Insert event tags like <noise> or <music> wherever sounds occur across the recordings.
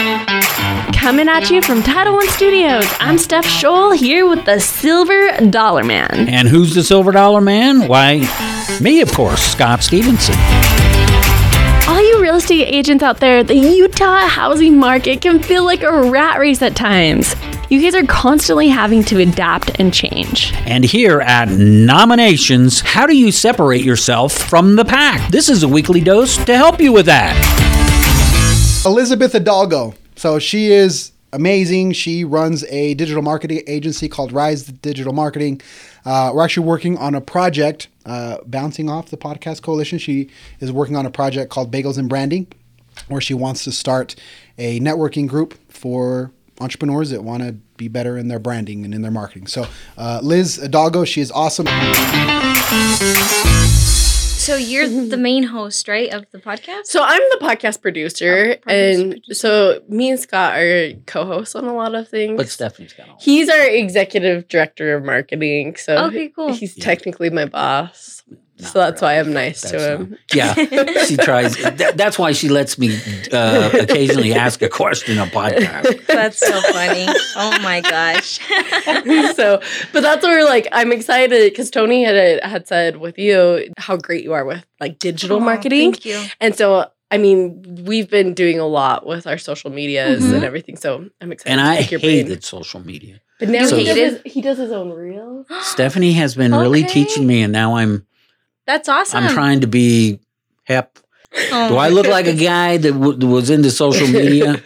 Coming at you from Title One Studios, I'm Steph Scholl here with the Silver Dollar Man. And who's the Silver Dollar Man? Why, me, of course, Scott Stevenson. All you real estate agents out there, the Utah housing market can feel like a rat race at times. You guys are constantly having to adapt and change. And here at Nominations, how do you separate yourself from the pack? This is a weekly dose to help you with that. Elizabeth Hidalgo. So she is amazing. She runs a digital marketing agency called Rise Digital Marketing. Uh, we're actually working on a project uh, bouncing off the Podcast Coalition. She is working on a project called Bagels and Branding, where she wants to start a networking group for entrepreneurs that want to be better in their branding and in their marketing. So, uh, Liz Hidalgo, she is awesome. So you're <laughs> the main host, right, of the podcast? So I'm the podcast producer, Oh, podcast and producer. so me and Scott are co-hosts on a lot of things. But Stephanie's got all. He's our executive director of marketing, so Okay, cool. he's Yeah. technically my boss. Not so that's why. I'm nice That's to him. not- yeah, she tries. That, that's why she lets me uh, occasionally ask a question on podcast. That's so funny. Oh my gosh. <laughs> so, but that's where like I'm excited because Tony had had said with you how great you are with like digital Oh, marketing, Thank you. and so I mean we've been doing a lot with our social medias Mhm. and everything. So I'm excited. And to I pick your brain. hated social media. But now You he, does his, he does his own reels. Stephanie has been really teaching me, and now I'm That's awesome. I'm trying to be hip. Oh Do I look like a guy that w- was into social <laughs> media?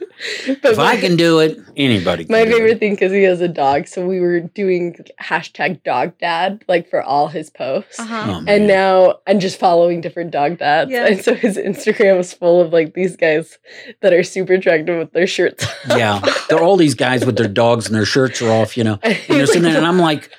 But if I can do it, anybody. Can My do favorite It. thing because he has a dog, so we were doing hashtag dog dad like for all his posts. Uh-huh. Oh. And now I'm just following different dog dads. Yeah. And so his Instagram is full of like these guys that are super attractive with their shirts. off. yeah, <laughs> they're all these guys with their dogs and their shirts are off, you know. And And they're sitting there, like, and I'm like,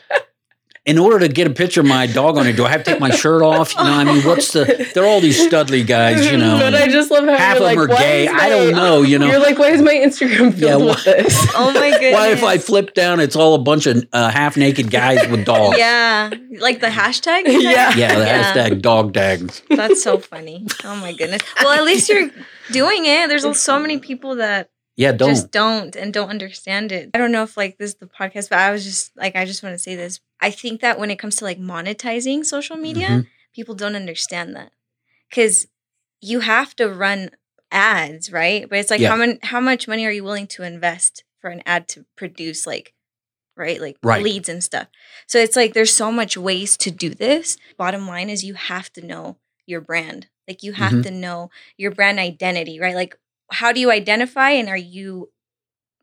in order to get a picture of my dog on it, do I have to take my shirt off? You know, I mean, what's the? They're all these studly guys, you know. But I just love how half you're of them like, are gay. is I don't know, you know. You're like, why is my Instagram filled Yeah, with this? <laughs> Oh my goodness. <laughs> Why if I flip down, it's all a bunch of uh, half naked guys with dogs. Yeah. Like the hashtag? <laughs> Yeah. Yeah, the hashtag dog tags. That's so funny. Oh my goodness. Well, at least you're doing it. There's so many people that Yeah, don't. just don't and don't understand it. I don't know if like this is the podcast, but I was just like, I just want to say this. I think that when it comes to like monetizing social media, Mhm. people don't understand that because you have to run ads, right? But it's like Yeah. how much how much money are you willing to invest for an ad to produce like right like Right. leads and stuff. So it's like there's so much ways to do this. Bottom line is you have to know your brand. Like you have Mhm. to know your brand identity, right? Like how do you identify and are you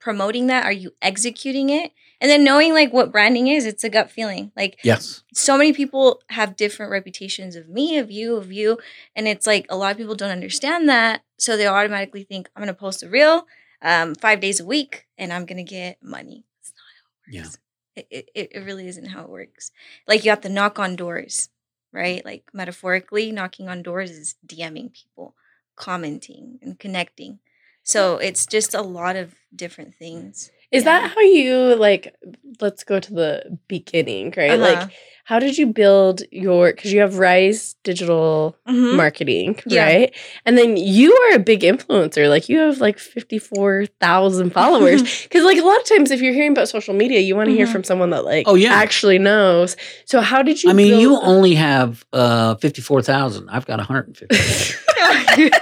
promoting that? Are you executing it? And then knowing like what branding is, it's a gut feeling. Like Yes. so many people have different reputations of me, of you, of you. And it's like a lot of people don't understand that. So they automatically think, I'm going to post a reel um, five days a week and I'm going to get money. That's not how it Yeah. It, it, it really isn't how it works. Like you have to knock on doors, right? Like metaphorically, knocking on doors is DMing people, commenting and connecting. So it's just a lot of different things. Is Yeah. that how you like? Let's go to the beginning, right? Uh-huh. Like, how did you build your? Because you have Rise Digital Mhm. Marketing, Yeah. right? And then you are a big influencer. Like, you have like fifty four thousand followers. <laughs> Because like a lot of times, if you're hearing about social media, you want to hear Mhm. from someone that like Oh, yeah. actually knows. So how did you? I mean, you only have uh, 54,000. I've got 150. <laughs> <laughs>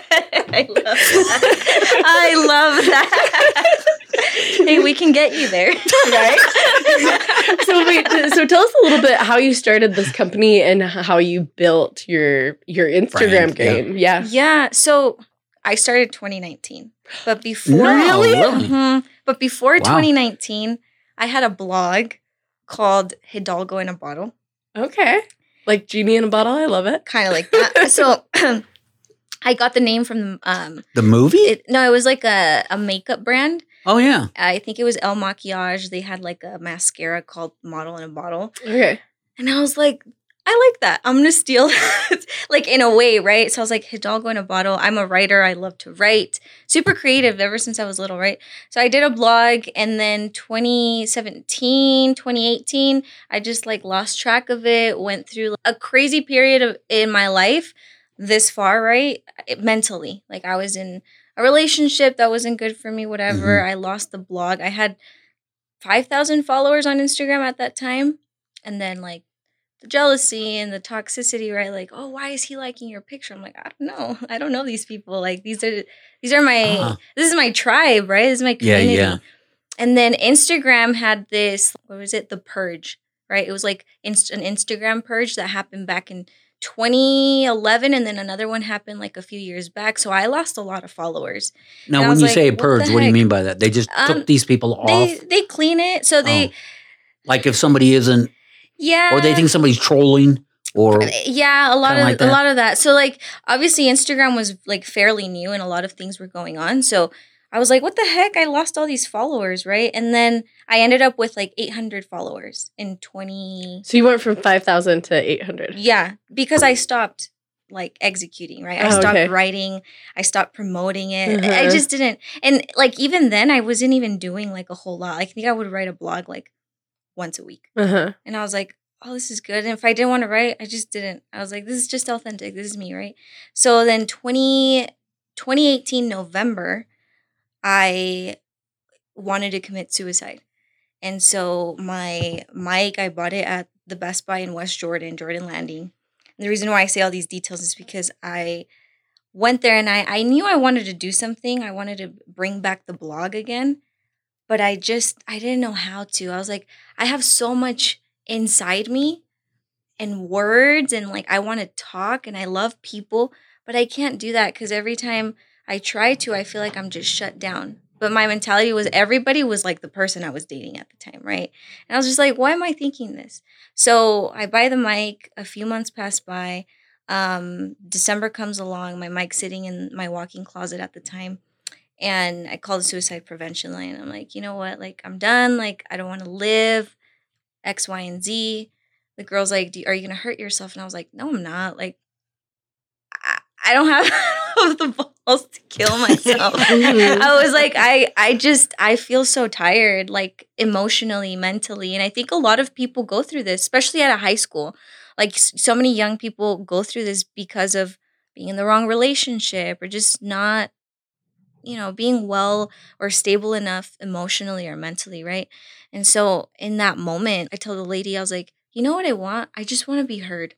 I love that. I love that. hey, we can get you there. right? <laughs> so wait, so tell us a little bit how you started this company and how you built your your Instagram Brand, game. Yeah. yeah. So I started 2019, but before No, Really? really? Mhm. but before Wow. 2019, I had a blog called Hidalgo in a Bottle, Okay. Like genie in a bottle. I love it. kind of like that. so <laughs> <clears throat> I got the name from um. the movie? It, no, it was like a a makeup brand. oh, yeah. I think it was El Maquillage. They had like a mascara called Model in a Bottle. Okay. And I was like, I like that. I'm gonna steal <laughs> that. like in a way, right? So I was like, Hidalgo in a bottle. I'm a writer. I love to write. Super creative ever since I was little, right? So I did a blog and then 2017, 2018, I just like lost track of it, went through a crazy period of in my life this far, right? It- mentally. Like I was in a relationship that wasn't good for me, whatever. Mm-hmm. I lost the blog. I had 5,000 followers on Instagram at that time. And then, like, the jealousy and the toxicity, right? Like, oh, why is he liking your picture? I'm like, I don't know. <laughs> I don't know these people. Like, these are these are my Uh-huh. this is my tribe, right? This is my Yeah, community. yeah. And then Instagram had this, what was it? The purge, right? It was like inst- an Instagram purge that happened back in 2011, and then another one happened like a few years back. So I lost a lot of followers. Now, when you like, say what purge, what do you mean by that? They just Um, took these people off. They they clean it, so they Oh. Like if somebody isn't, yeah, or they think somebody's trolling, or yeah a lot Kinda like a lot of that so like obviously instagram was like fairly new and a lot of things were going on so i was like what the heck i lost all these followers right and then i ended up with like 800 followers in 20 So you went from 5,000 to 800. yeah because i stopped like executing right i Oh, stopped okay. writing i stopped promoting it i Uh-huh. just didn't and like even then i wasn't even doing like a whole lot i think i would write a blog like once a week Uh huh. and I was like, oh, this is good. And if I didn't want to write, I just didn't. I was like, this is just authentic. This is me, right? So then 20, 2018 November, I wanted to commit suicide. And so my mic, I bought it at the Best Buy in West Jordan, Jordan Landing. And the reason why I say all these details is because I went there and I, I knew I wanted to do something. I wanted to bring back the blog again. But I just I didn't know how to. I was like, I have so much inside me and words and like I want to talk and I love people, but I can't do that because every time I try to, I feel like I'm just shut down. But my mentality was everybody was like the person I was dating at the time, right? And I was just like, why am I thinking this? So I buy the mic, a few months pass by. Um, December comes along, my mic's sitting in my walk-in closet at the time. And I call the suicide prevention line. I'm like, you know what? Like, I'm done. Like, I don't want to live. X, Y, and Z. The girl's like, Are you going to hurt yourself? And I was like, No, I'm not. Like, I, don't have <laughs> the balls to kill <laughs> myself. Mhm. I was like, I, I just, I feel so tired, like emotionally, mentally. And I think a lot of people go through this, especially at a high school. Like, so many young people go through this because of being in the wrong relationship or just not, you know, being well or stable enough emotionally or mentally, right? And so in that moment, I told the lady, I was like, you know what I want? I just want to be heard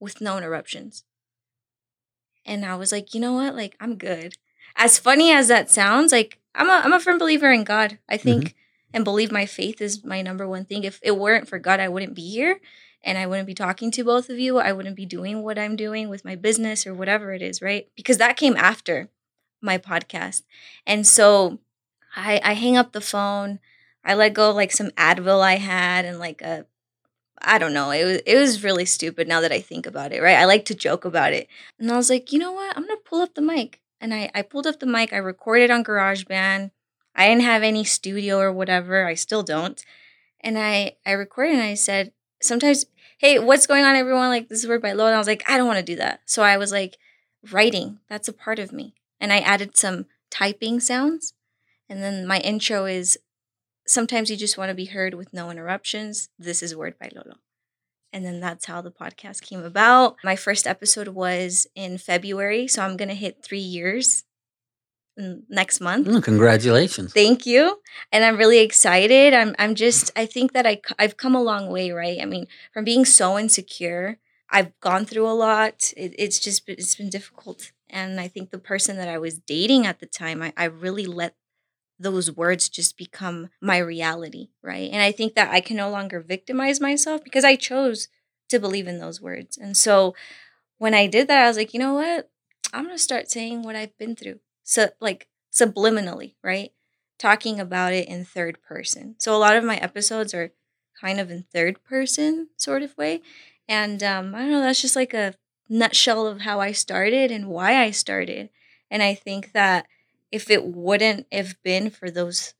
with no interruptions. And I was like, you know what? Like, I'm good. As funny as that sounds, like, I'm a, I'm a firm believer in God. I mm-hmm. think and believe my faith is my number one thing. If it weren't for God, I wouldn't be here and I wouldn't be talking to both of you. I wouldn't be doing what I'm doing with my business or whatever it is, right? Because that came after my podcast. And so I, I hang up the phone. I let go of like some Advil I had and like a I don't know. It was it was really stupid now that I think about it, right? I like to joke about it. And I was like, you know what? I'm gonna pull up the mic. And I, I pulled up the mic, I recorded on GarageBand. I didn't have any studio or whatever. I still don't. And I I recorded and I said, sometimes, hey, what's going on, everyone? Like this is word by Lola. And I was like, I don't want to do that. So I was like, writing, that's a part of me. And I added some typing sounds. And then my intro is sometimes you just want to be heard with no interruptions. This is Word by Lolo. And then that's how the podcast came about. My first episode was in February, so I'm going to hit three years mm, next month. Mm, congratulations. Thank you. And I'm really excited. I'm I'm just I think that I I've come a long way, right? I mean, from being so insecure, I've gone through a lot. It, it's just been, it's been difficult. And I think the person that I was dating at the time, I, I really let those words just become my reality, right? And I think that I can no longer victimize myself because I chose to believe in those words. And so when I did that, I was like, you know what? I'm going to start saying what I've been through. So like subliminally, right? Talking about it in third person. So a lot of my episodes are kind of in third person sort of way. And um, I don't know, that's just like a nutshell of how I started and why I started. And I think that if it wouldn't have been for those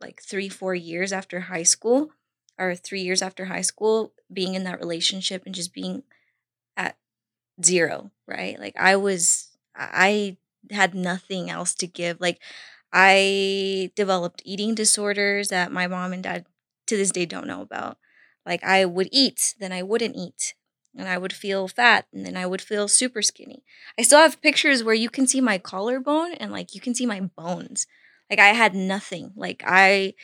like three, four years after high school, or three years after high school, being in that relationship and just being at zero, right? Like I was, I had nothing else to give. Like I developed eating disorders that my mom and dad to this day don't know about. Like I would eat, then I wouldn't eat. And I would feel fat and then I would feel super skinny. I still have pictures where you can see my collarbone and like you can see my bones. Like I had nothing. Like I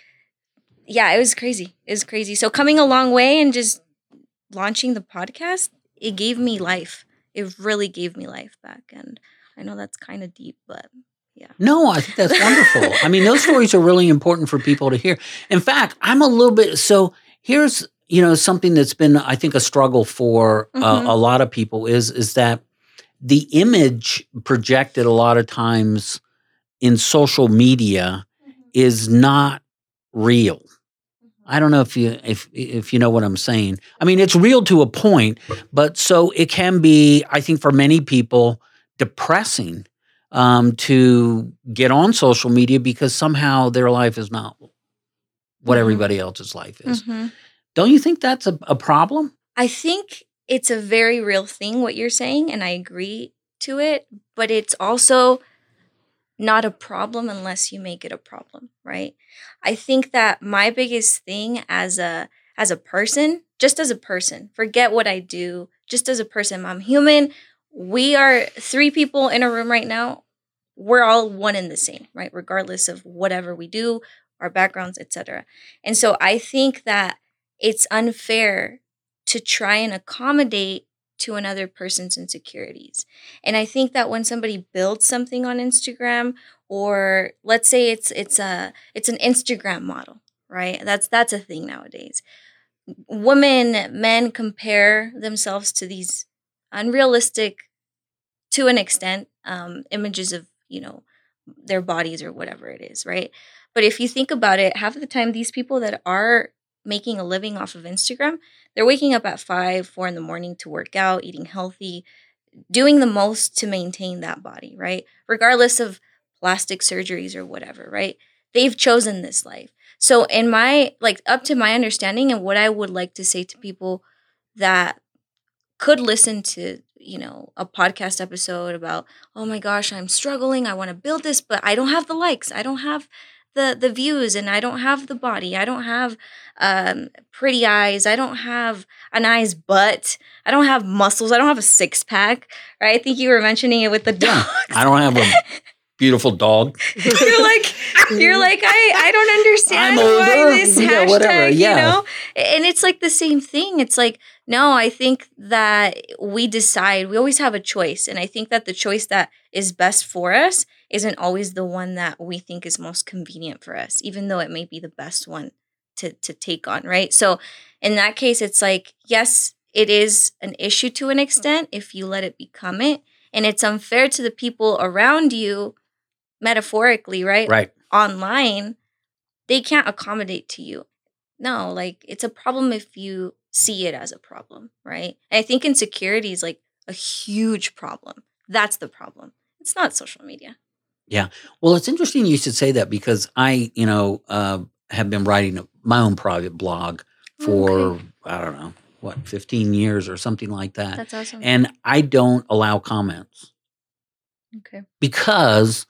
yeah, it was crazy. It was crazy. So coming a long way and just launching the podcast, it gave me life. It really gave me life back and I know that's kind of deep, but yeah. No, I think that's wonderful. I mean, those stories are really important for people to hear. In fact, I'm a little bit so here's you know something that's been I think a struggle for uh, Mhm. a lot of people is is that the image projected a lot of times in social media is not real. I don't know if you if if you know what I'm saying. I mean, it's real to a point, but so it can be. I think for many people depressing um, to get on social media because somehow their life is not what Mhm. everybody else's life is. Mhm. Don't you think that's a, a problem? I think it's a very real thing what you're saying, and I agree to it, but it's also not a problem unless you make it a problem, right? I think that my biggest thing as a as a person, just as a person, forget what I do, just as a person, I'm human. We are three people in a room right now. We're all one and the same, right? Regardless of whatever we do, our backgrounds, etc. And so I think that it's unfair to try and accommodate to another person's insecurities. And I think that when somebody builds something on Instagram or let's say it's it's a it's an Instagram model, right? That's that's a thing nowadays. Women, men compare themselves to these unrealistic to an extent um images of, you know, their bodies or whatever it is, right? But if you think about it, half of the time these people that are making a living off of Instagram, they're waking up at five, four in the morning to work out, eating healthy, doing the most to maintain that body, right? Regardless of plastic surgeries or whatever, right? They've chosen this life. So, in my, like, up to my understanding, and what I would like to say to people that could listen to, you know, a podcast episode about, oh my gosh, I'm struggling. I want to build this, but I don't have the likes. I don't have the the views and I don't have the body. I don't have um pretty eyes. I don't have a nice butt. I don't have muscles. I don't have a six pack. Right? I think you were mentioning it with the dog. I don't have a <laughs> beautiful dog. you're like you're like I I don't understand I'm why older. this Yeah, hashtag, whatever. you know? And it's like the same thing. It's like no, I think that we decide. We always have a choice, and I think that the choice that is best for us isn't always the one that we think is most convenient for us, even though it may be the best one to to take on, right? So in that case, it's like yes, it is an issue to an extent if you let it become it, and it's unfair to the people around you metaphorically, right? Right. Online, they can't accommodate to you. No, like it's a problem if you see it as a problem, right? And I think insecurity is like a huge problem. That's the problem. It's not social media. Well, it's interesting you should say that because I, you know, uh, have been writing my own private blog for Okay. I don't know what, fifteen years or something like that, That's awesome. and I don't allow comments okay. because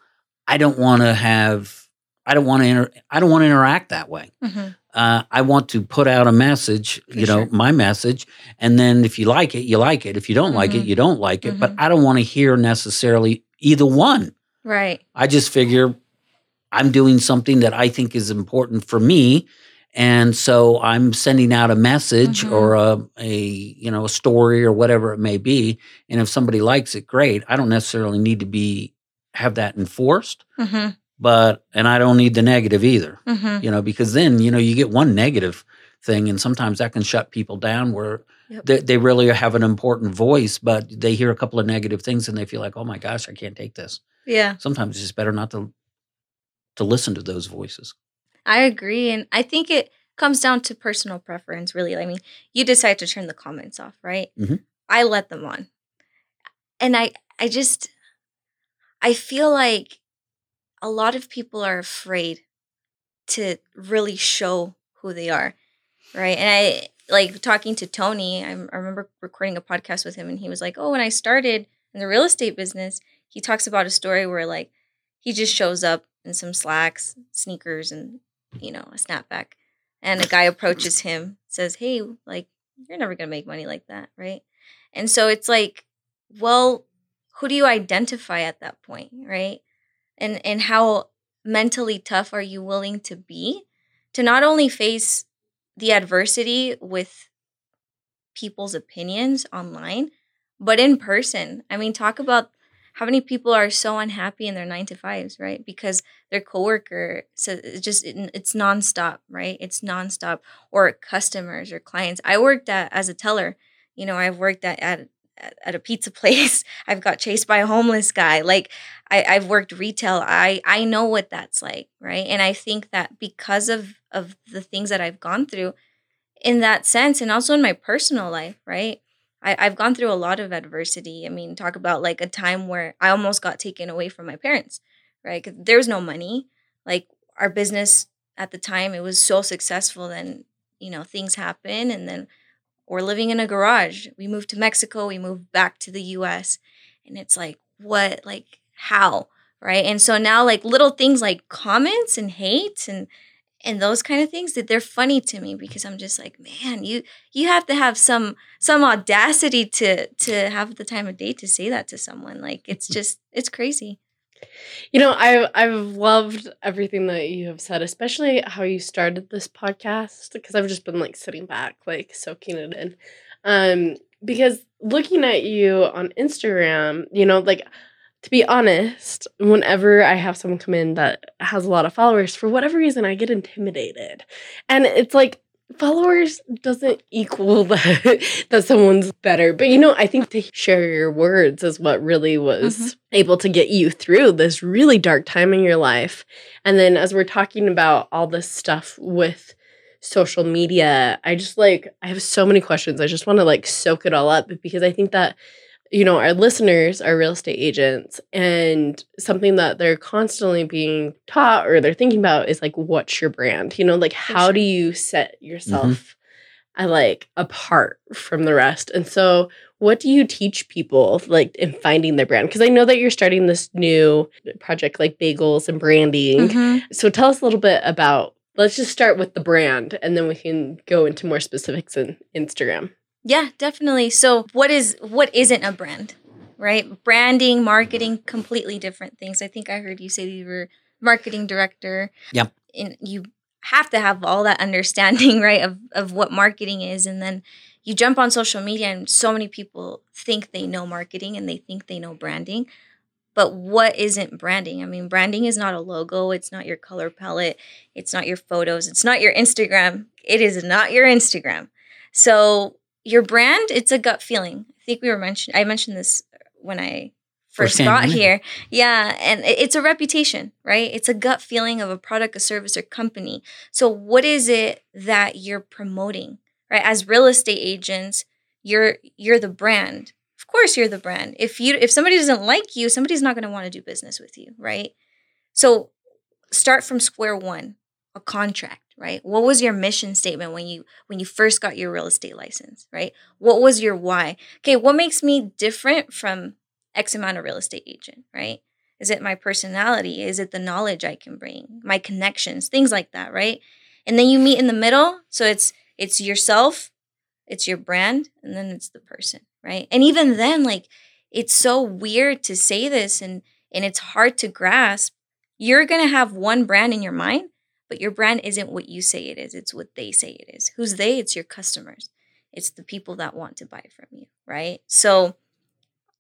I don't want to have, I don't want to, inter- I don't want to interact that way. hmm uh, I want to put out a message, For you know, sure. my message. And then if you like it, you like it. If you don't like it, Mhm. you don't like it. But Mhm. I don't want to hear necessarily either one. Right. I just figure I'm doing something that I think is important for me. And so I'm sending out a message Mhm. or a, a, you know, a story or whatever it may be. And if somebody likes it, great. I don't necessarily need to be, have that enforced, hmm but, and I don't need the negative either hmm you know, because then, you know, you get one negative thing and sometimes that can shut people down where Yep. they, they really have an important voice, but they hear a couple of negative things and they feel like, oh my gosh, I can't take this. Yeah. Sometimes it's just better not to to listen to those voices. I agree. And I think it comes down to personal preference, really. I mean, you decide to turn the comments off, right? Mhm. I let them on. And I I just I feel like a lot of people are afraid to really show who they are. Right. And I like talking to Tony, I, I remember recording a podcast with him and he was like, Oh, when I started in the real estate business, he talks about a story where like he just shows up in some slacks, sneakers, and you know, a snapback. And a guy approaches him, says, Hey, like, you're never gonna make money like that, right? And so it's like, well, who do you identify at that point, right? And and how mentally tough are you willing to be to not only face the adversity with people's opinions online, but in person. I mean, talk about how many people are so unhappy in their nine to fives, right? Because their coworker says it's just it's nonstop, right? It's nonstop, or customers or clients. I worked at as a teller. You know, I've worked at at, at a pizza <laughs> place. I've got chased by a homeless guy. Like I, I've worked retail. I I know what that's like, right? And I think that because of of the things that I've gone through, in that sense, and also in my personal life, right? I, I've gone through a lot of adversity. I mean, talk about like a time where I almost got taken away from my parents, right? Because there was no money. Like our business at the time, it was so successful. Then, you know, things happen. And then we're living in a garage. We moved to Mexico. We moved back to the US. And it's like, what? Like, how? Right. And so now, like, little things like comments and hate and and those kind of things that they're funny to me because I'm just like, man, you you have to have some some audacity to to have the time of day to say that to someone. Like it's <laughs> just it's crazy. You know, I've I've loved everything that you have said, especially how you started this podcast because I've just been like sitting back, like soaking it in. Um, because looking at you on Instagram, you know, like to be honest, whenever I have someone come in that has a lot of followers, for whatever reason, I get intimidated. And it's like, followers doesn't equal that, <laughs> that someone's better. But you know, I think to share your words is what really was mm-hmm. able to get you through this really dark time in your life. And then as we're talking about all this stuff with social media, I just like, I have so many questions. I just want to like soak it all up because I think that you know, our listeners are real estate agents, and something that they're constantly being taught or they're thinking about is like, what's your brand? You know, like how do you set yourself mm-hmm. like apart from the rest? And so, what do you teach people like in finding their brand? Because I know that you're starting this new project like bagels and branding. Mm-hmm. So, tell us a little bit about. Let's just start with the brand, and then we can go into more specifics in Instagram. Yeah, definitely. So what is what isn't a brand? Right? Branding, marketing, completely different things. I think I heard you say you were marketing director. Yep. And you have to have all that <laughs> understanding, right, of of what marketing is and then you jump on social media and so many people think they know marketing and they think they know branding. But what isn't branding? I mean, branding is not a logo, it's not your color palette, it's not your photos, it's not your Instagram. It is not your Instagram. So your brand, it's a gut feeling. I think we were mentioned. I mentioned this when I first got here. Yeah, and it's a reputation, right? It's a gut feeling of a product, a service, or company. So, what is it that you're promoting, right? As real estate agents, you're you're the brand. Of course, you're the brand. If you if somebody doesn't like you, somebody's not going to want to do business with you, right? So, start from square one. A contract right? What was your mission statement when you when you first got your real estate license right? What was your why? Okay what makes me different from x amount of real estate agent right? Is it my personality? Is it the knowledge i can bring? My connections? Things like that right? And then you meet in the middle so it's it's yourself it's your brand and then it's the person right? And even then like it's so weird to say this and and it's hard to grasp. You're going to have one brand in your mind but your brand isn't what you say it is, it's what they say it is. Who's they? It's your customers. It's the people that want to buy from you, right? So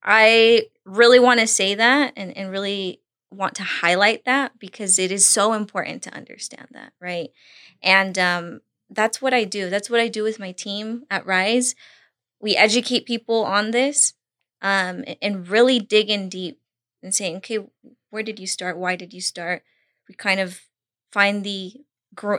I really want to say that and, and really want to highlight that because it is so important to understand that, right? And um, that's what I do. That's what I do with my team at Rise. We educate people on this um, and really dig in deep and saying, okay, where did you start? Why did you start? We kind of find the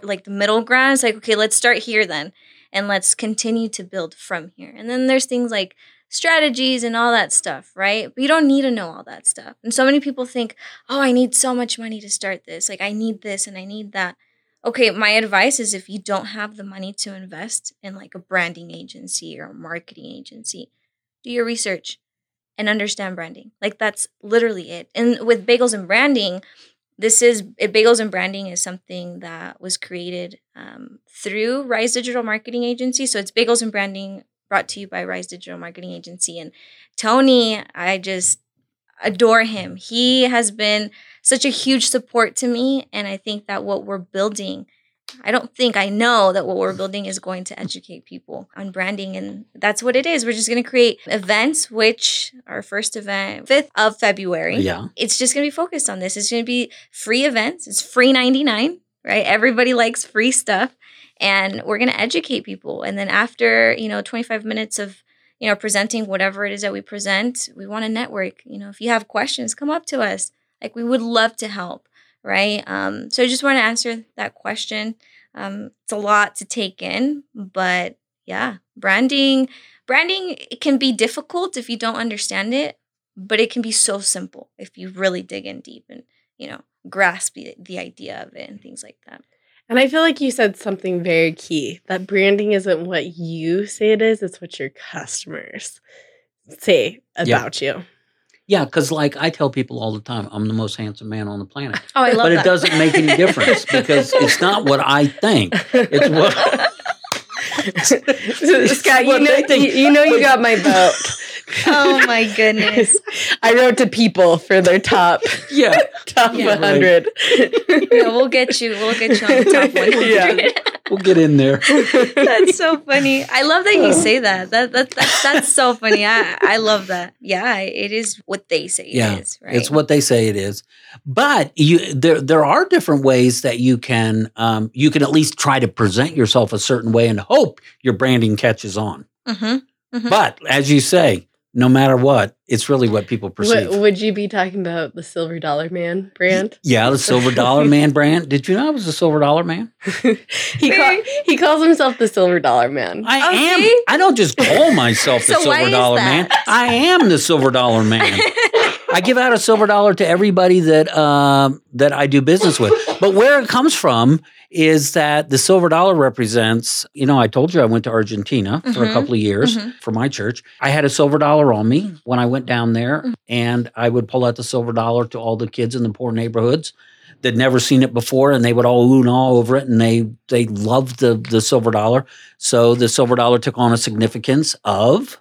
like the middle ground. It's like, okay, let's start here then, and let's continue to build from here. And then there's things like strategies and all that stuff, right? But you don't need to know all that stuff. And so many people think, oh, I need so much money to start this. Like, I need this and I need that. Okay, my advice is if you don't have the money to invest in like a branding agency or a marketing agency, do your research and understand branding. Like, that's literally it. And with bagels and branding, this is bagels and branding is something that was created um, through rise digital marketing agency so it's bagels and branding brought to you by Rise Digital Marketing Agency. And Tony, I just adore him. He has been such a huge support to me. And I think that what we're building, I don't think I know that what we're building is going to educate people on branding. And that's what it is. We're just going to create events, which our first event, 5th of February. Yeah. It's just going to be focused on this. It's going to be free events. It's free 99, right? Everybody likes free stuff. And we're going to educate people. And then after, you know, 25 minutes of you know, presenting whatever it is that we present, we want to network. You know, if you have questions, come up to us. Like we would love to help, right? Um, so I just want to answer that question. Um, it's a lot to take in, but yeah, branding, branding it can be difficult if you don't understand it, but it can be so simple if you really dig in deep and you know grasp the, the idea of it and things like that. And I feel like you said something very key that branding isn't what you say it is, it's what your customers say about you. Yeah, because like I tell people all the time, I'm the most handsome man on the planet. Oh, I love but that. it doesn't make any difference <laughs> because it's not what I think. It's what <laughs> Scott, <laughs> you know, they think. you, you know you got my vote. Oh <laughs> my goodness. I wrote to people for their top <laughs> yeah. <laughs> top Yeah. 100. yeah, we'll get you. We'll get you on the top one. Yeah. We'll get in there. that's so funny. I love that you say that. That, that that's that's so funny. I I love that. Yeah, it is what they say Yeah, it is. Right. It's what they say it is. But you there there are different ways that you can um, you can at least try to present yourself a certain way and hope your branding catches on. hmm But as you say, no matter what, it's really what people perceive. Would, would you be talking about the Silver Dollar Man brand? yeah, the Silver <laughs> Dollar Man brand. Did you know I was a Silver Dollar Man? <laughs> he, call, he calls himself the Silver Dollar Man. I Oh, am. see? I don't just call myself <laughs> the So Silver Dollar? Man. I am the Silver Dollar Man. I give out a silver dollar to everybody that um, that I do business with. But where it comes from is that the silver dollar represents. You know, I told you I went to Argentina for a Mhm. couple of years Mhm. for my church. I had a silver dollar on me when I went down there, and I would pull out the silver dollar to all the kids in the poor neighborhoods that never seen it before, and they would all ooh and ah over it, and they they loved the the silver dollar. So the silver dollar took on a significance of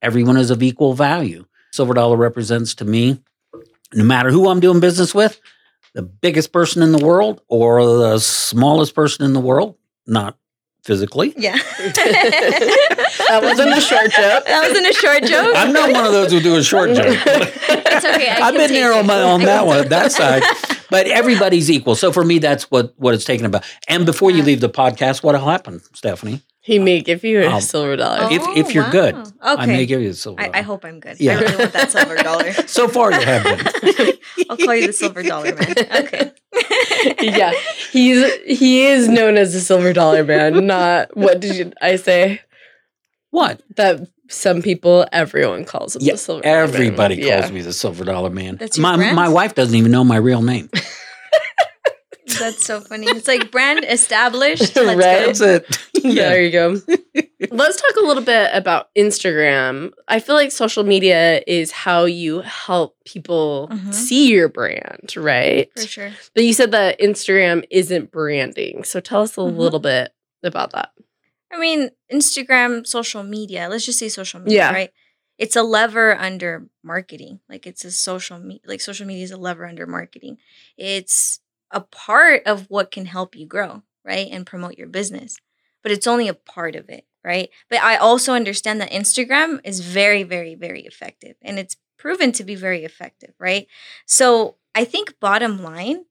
everyone is of equal value. Silver dollar represents to me, no matter who I'm doing business with, the biggest person in the world or the smallest person in the world, not physically. Yeah. <laughs> That wasn't a short joke. That wasn't a short joke. I'm not one of those who do a short joke. <laughs> It's okay. I I've been there on my on that one, that <laughs> side. But everybody's equal. So for me, that's what what it's taken about. And before you leave the podcast, what'll happen, Stephanie? He may give you a Um, silver dollar. if- if you're good, Okay. I may give you a silver. I, dollar. I hope I'm good. Yeah. I really want that silver <laughs> dollar. So far, you have been. <laughs> I'll call you the silver dollar man. Okay. <laughs> yeah, he's he is known as the silver dollar man. Not what did you, I say? What? That some people, everyone calls him Yeah, the silver. dollar man. everybody calls Yeah. me the silver dollar man. That's your my brand? my wife doesn't even know my real name. That's so funny. It's like brand established. Let's Right. go. That's it. <laughs> There you go. <laughs> Let's talk a little bit about Instagram. I feel like social media is how you help people Mhm. see your brand, right? For sure. But you said that Instagram isn't branding. So tell us a Mhm. little bit about that. I mean, Instagram, social media. Let's just say social media, Yeah. right? It's a lever under marketing. Like it's a social media. Like social media is a lever under marketing. It's a part of what can help you grow, right, and promote your business. But it's only a part of it, right? But I also understand that Instagram is very, very, very effective, and it's proven to be very effective, right? So I think bottom line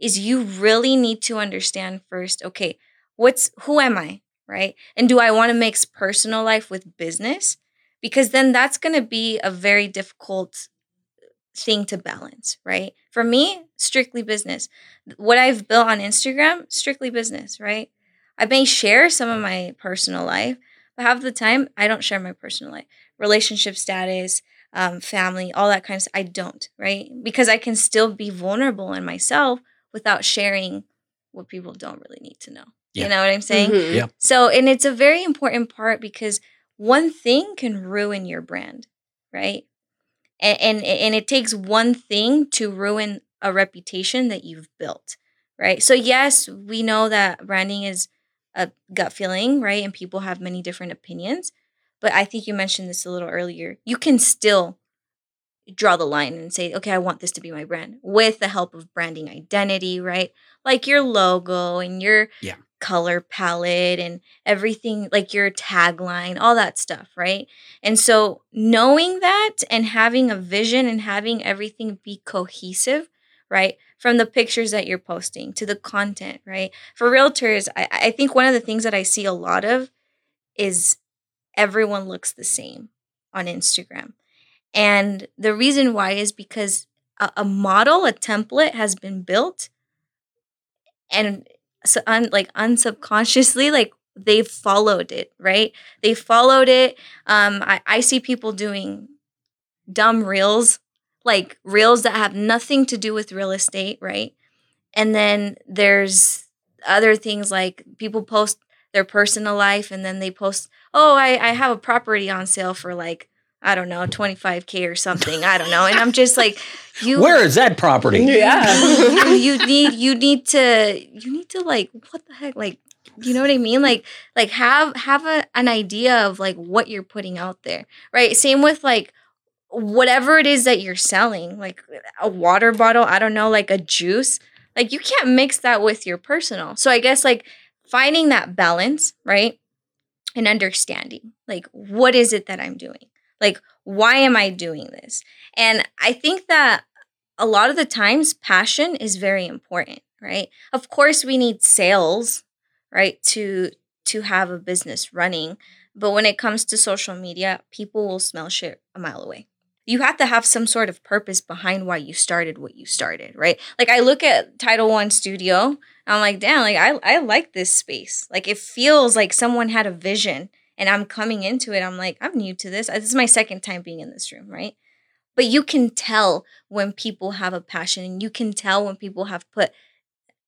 is you really need to understand first. Okay, what's who am I? right? And do I want to mix personal life with business? Because then that's going to be a very difficult thing to balance, right? For me, strictly business. What I've built on Instagram, strictly business, right? I may share some of my personal life, but half the time I don't share my personal life, relationship status, um, family, all that kind of stuff. I don't, right? Because I can still be vulnerable in myself without sharing what people don't really need to know. Yeah. You know what I'm saying? Mhm. Yeah. So, and it's a very important part because one thing can ruin your brand, right? And, and and it takes one thing to ruin a reputation that you've built, right? So yes, we know that branding is a gut feeling, right? And people have many different opinions. But I think you mentioned this a little earlier. You can still draw the line and say, okay, I want this to be my brand with the help of branding identity, right? Like your logo and your Yeah. Color palette and everything, like your tagline, all that stuff, right? And so knowing that and having a vision and having everything be cohesive, right? From the pictures that you're posting to the content, right? For realtors, I, I think one of the things that I see a lot of is everyone looks the same on Instagram. And the reason why is because a, a model, a template has been built and so un, like unsubconsciously, like they've followed it, right? They followed it. Um, I, I see people doing dumb reels, like reels that have nothing to do with real estate, right? And then there's other things like people post their personal life and then they post, oh, I, I have a property on sale for like, I don't know, 25K or something. I don't know. And I'm just like, <laughs> you Where is that property? Yeah. <laughs> you, you need you need to you need to like what the heck like you know what I mean like like have have a, an idea of like what you're putting out there right same with like whatever it is that you're selling like a water bottle I don't know like a juice like you can't mix that with your personal so I guess like finding that balance right and understanding like what is it that I'm doing like why am I doing this? And I think that a lot of the times passion is very important right? Of course we need sales right to to have a business running but when it comes to social media people will smell shit a mile away. You have to have some sort of purpose behind why you started what you started right? Like i look at title one studio i'm like damn like i, I like this space. Like it feels like someone had a vision and i'm coming into it i'm like i'm new to this this is my second time being in this room right but you can tell when people have a passion and you can tell when people have put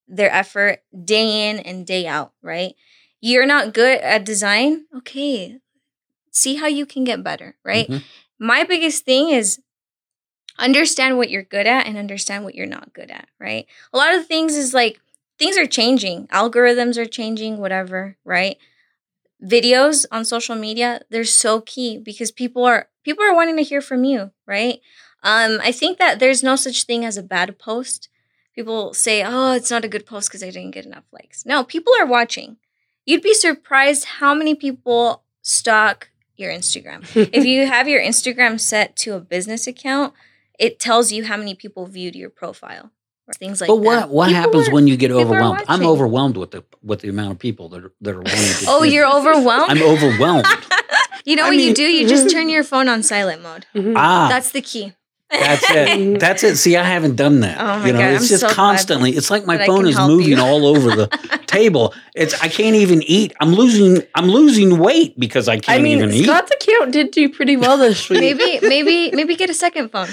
their effort day in and day out, right? You're not good at design. Okay. See how you can get better, right? Mhm. My biggest thing is understand what you're good at and understand what you're not good at, right? A lot of things is like things are changing, algorithms are changing, whatever, right? Videos on social media, they're so key because people are people are wanting to hear from you, right? Um, I think that there's no such thing as a bad post. People say, "Oh, it's not a good post because I didn't get enough likes." No, people are watching. You'd be surprised how many people stalk your Instagram. if <laughs> you have your Instagram set to a business account, it tells you how many people viewed your profile. Or Things like but that. what what People happens are- when you get overwhelmed? I'm overwhelmed with the with the amount of people that are that are wanting to. Oh, you're overwhelmed. I'm overwhelmed. <laughs> you know I what you do? You <laughs> just turn your phone on silent mode. Mhm. ah, That's the key. That's it. <laughs> That's it. See, I haven't done that. Oh my you know, God, it's I'm just so constantly. It's like my phone is moving you. all over the <laughs> table. It's I can't even eat. I'm losing. I'm losing weight because I I can't mean, even eat. Scott's account did do pretty well this <laughs> week. maybe, maybe, maybe get a second phone.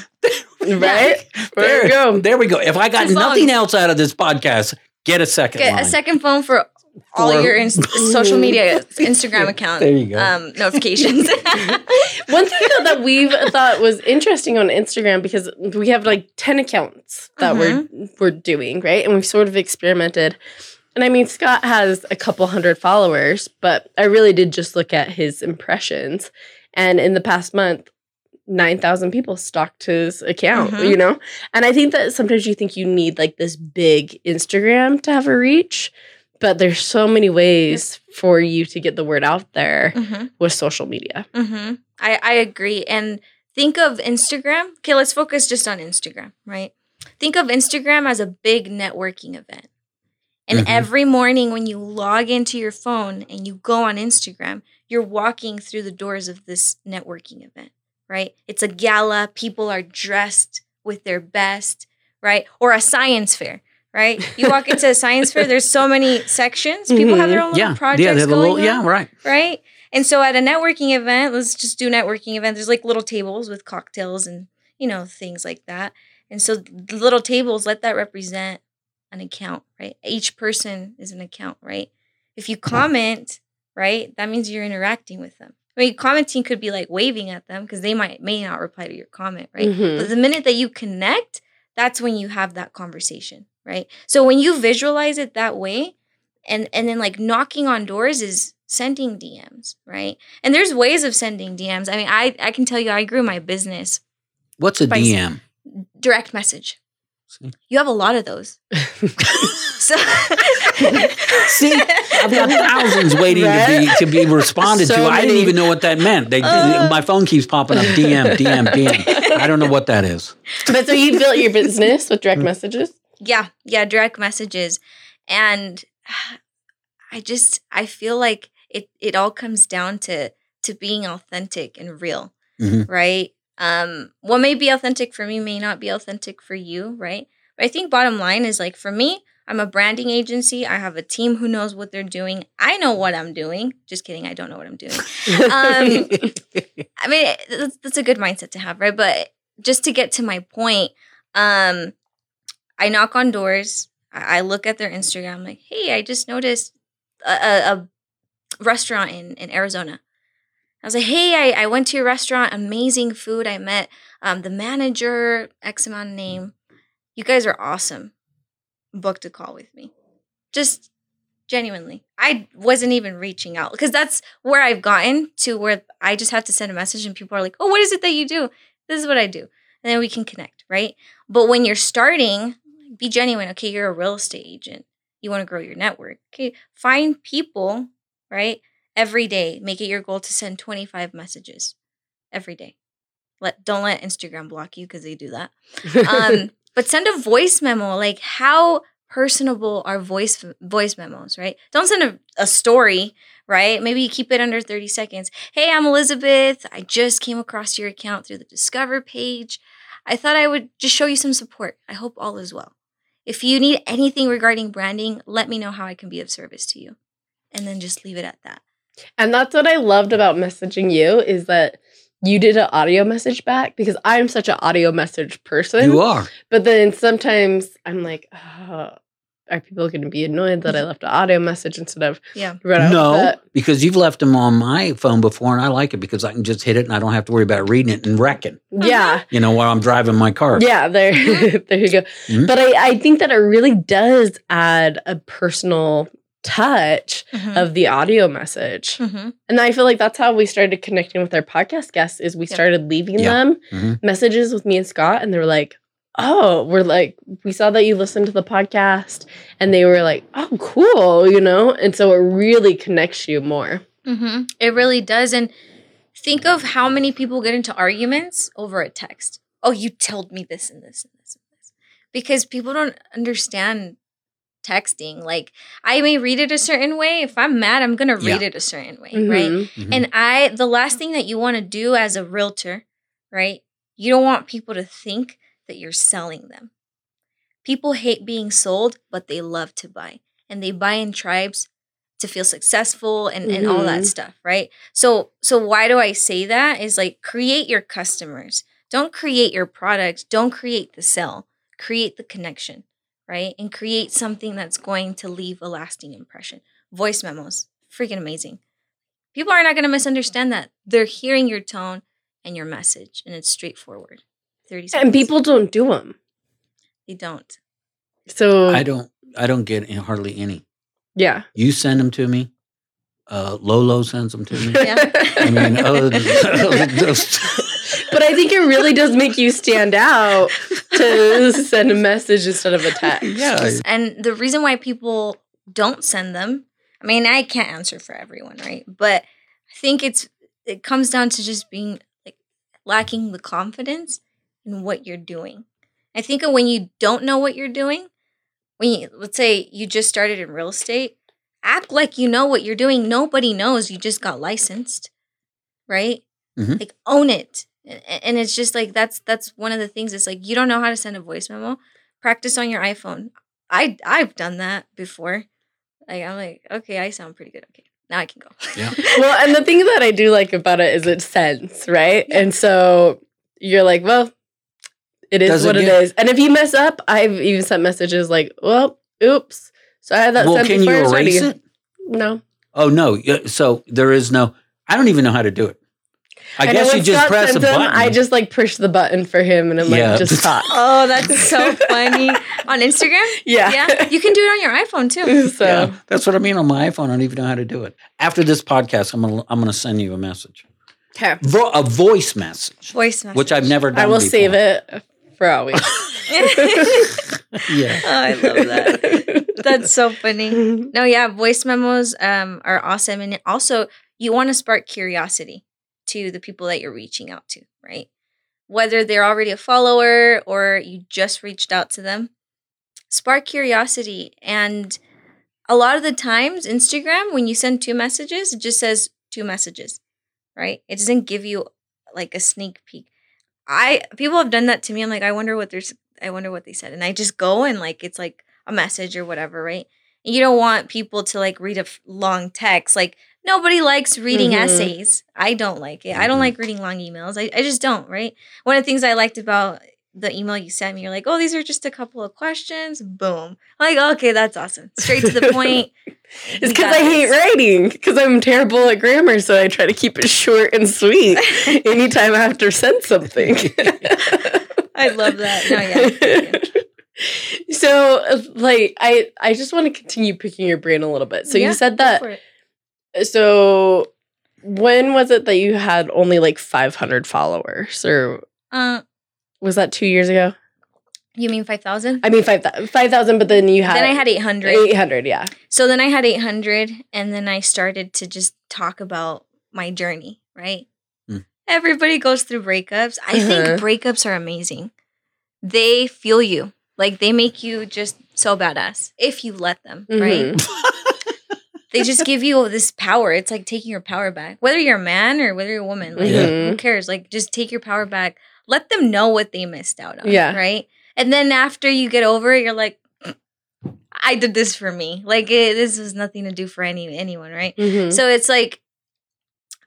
right? There There we go. There we go. If I got As long- nothing else out of this podcast, get a second Get line. a second phone for all your ins- <laughs> social media, Instagram account. There you go. Um, notifications. <laughs> One thing though that we've thought was interesting on Instagram because we have like 10 accounts that we're we're doing, right? And we've sort of experimented. And I mean Scott has a couple hundred followers, but I really did just look at his impressions. And in the past month, 9,000 people stalked his account, Mhm. you know? And I think that sometimes you think you need like this big Instagram to have a reach, but there's so many ways for you to get the word out there hmm with social media. hmm I, I agree. And think of Instagram. Okay, let's focus just on Instagram, right? Think of Instagram as a big networking event. And Mhm. every morning when you log into your phone and you go on Instagram, you're walking through the doors of this networking event, right? It's a gala. People are dressed with their best, right? Or a science fair, right? You walk into a science fair, there's so many sections. People have their own little yeah, projects yeah, going little, yeah, right. right? And so at a networking event, let's just do networking event. There's like little tables with cocktails and you know things like that. And so the little tables let that represent an account, right? Each person is an account, right? If you comment, right, that means you're interacting with them. I mean, commenting could be like waving at them because they might may not reply to your comment, right? Mhm. But the minute that you connect, that's when you have that conversation, right? So when you visualize it that way, and and then like knocking on doors is sending DMs, right? And there's ways of sending DMs. I mean, I I can tell you I grew my business What's a DM? direct message. See? You have a lot of those. <laughs> So <laughs> See, I've got thousands waiting to be to be responded So to. I didn't even know what that meant. They, Uh. my phone keeps popping up DM, DM, DM. I don't know what that is. but so you built your business with direct messages? Yeah, yeah, direct messages. And I just I feel like it it all comes down to to being authentic and real, Mhm. right? Um what may be authentic for me may not be authentic for you, right? But I think bottom line is like for me, I'm a branding agency. I have a team who knows what they're doing. I know what I'm doing. Just kidding, I don't know what I'm doing. Um, I mean, that's, that's a good mindset to have, right? But just to get to my point, um, I knock on doors. I, look at their Instagram, like, hey, I just noticed a, a, a restaurant in, in Arizona. I was like, hey, I, I went to your restaurant, amazing food. I met um, the manager, X amount of name. You guys are awesome. Booked a call with me. Just genuinely. I wasn't even reaching out because that's where I've gotten to where I just have to send a message and people are like, oh, what is it that you do? This is what I do. And then we can connect, right? But when you're starting, be genuine. Okay, you're a real estate agent. You want to grow your network. Okay, find people, right? Every day. Make it your goal to send 25 messages every day. Let don't let Instagram block you because they do that. Um, <laughs> but send a voice memo. Like how personable are voice voice memos, right? Don't send a, a story, right? Maybe you keep it under 30 seconds. Hey, I'm Elizabeth. I just came across your account through the Discover page. I thought I would just show you some support. I hope all is well. If you need anything regarding branding, let me know how I can be of service to you. And then just leave it at that. And that's what I loved about messaging you is that you did an audio message back because I'm such an audio message person. You are. But then sometimes I'm like, oh, are people going to be annoyed that I left an audio message instead of Yeah. run No, because you've left them on my phone before, and I like it because I can just hit it and I don't have to worry about reading it and wrecking. Yeah. You know, while I'm driving my car. Yeah, there, <laughs> there you go. Mhm. But I, I think that it really does add a personal touch Mhm. of the audio message. Mhm. And I feel like that's how we started connecting with our podcast guests is we Yeah. started leaving Yeah. them Mhm. messages with me and Scott and they were like, "Oh, we're like we saw that you listened to the podcast." And they were like, "Oh, cool," you know? And so it really connects you more. Mm-hmm. It really does. And think of how many people get into arguments over a text. Oh, you told me this and this and this and this. Because people don't understand texting. Like, I may read it a certain way. If I'm mad, I'm going to read Yeah. it a certain way, right? Mhm. Mhm. And I, the last thing that you want to do as a realtor, right? You don't want people to think that you're selling them. People hate being sold, but they love to buy. And they buy in tribes to feel successful and, and all that Mhm. stuff, right? So so why do I say that? Is like create your customers. Don't create your product. Don't create the sell. Create the connection, right? And create something that's going to leave a lasting impression. Voice memos, freaking amazing people are not going to misunderstand that. They're hearing your tone and your message, and it's straightforward. 30 seconds. And people don't do them. they don't. So I don't. I don't get hardly any. yeah. You send them to me. Uh, Lolo sends them to me. Yeah. I mean, <laughs> other than, but I think it really does make you stand out to <laughs> send a message instead of a text. yeah, And the reason why people don't send them, I mean, I can't answer for everyone, right? But I think it's it comes down to just being like lacking the confidence in what you're doing. I think when you don't know what you're doing, when you let's say you just started in real estate, act like you know what you're doing. Nobody knows you just got licensed, right? Mhm. Like own it. And it's just like that's that's one of the things. It's like you don't know how to send a voice memo. Practice on your iPhone. I I've done that before. Like I'm like, okay, I sound pretty good. Okay, now I can go. Yeah. <laughs> well, and the thing that I do like about it is it sends, right? And so you're like, well, it is what it get- is. And if you mess up, I've even sent messages like, well, oops. So I had that well, sent can you before. sorry to erase you. it? No. Oh no. So there is no. I don't even know how to do it. I And guess then you just Scott press a sends them, button. I just like push the button for him and I'm Yeah. like, just talk. <laughs> Oh, that's so funny. On Instagram? Yeah. Yeah. You can do it on your iPhone too. <laughs> so yeah, that's what I mean on my iPhone. I don't even know how to do it. After this podcast, I'm gonna I'm gonna send you a message, okay. Vo- a voice message, Voice message. which I've never done. I will before. save it always. Yeah. <laughs> Oh, I love that. <laughs> That's so funny. <laughs> No, yeah, voice memos um, are awesome. And also, you want to spark curiosity to the people that you're reaching out to, right? Whether they're already a follower or you just reached out to them, spark curiosity. And a lot of the times, Instagram, when you send two messages, it just says two messages, right? It doesn't give you like a sneak peek. I people have done that to me. I'm like, I wonder what there's I wonder what they said. And I just go and like it's like a message or whatever, right? And you don't want people to like read a f- long text. Like nobody likes reading Mhm. essays. I don't like it. I don't Mhm. like reading long emails. I, I just don't, right? One of the things I liked about the email you sent me, you're like, oh, these are just a couple of questions. Boom. I'm like, okay, that's awesome. Straight to the point. It's because I hate writing because I'm terrible at grammar, so I try to keep it short and sweet <laughs> anytime I have to send something. I love that. No, yeah. <laughs> so, like, I I just want to continue picking your brain a little bit. So Yeah, you said that. So, when was it that you had only like 500 followers, or Uh, was that two years ago? You mean 5,000? I mean, 5,000, 5,000 but then you had Then I had 800. 800, yeah. So then I had 800, and then I started to just talk about my journey, right? Mm. Everybody goes through breakups. I Uh-huh. think breakups are amazing. They feel you, like they make you just so badass if you let them, right? Mhm. <laughs> They just give you this power. It's like taking your power back, whether you're a man or whether you're a woman. Like, who cares? Like, just take your power back. Let them know what they missed out on. Yeah. Right. And then after you get over it, you're like, I did this for me. Like, it, this was nothing to do for any anyone. Right. Mhm. So it's like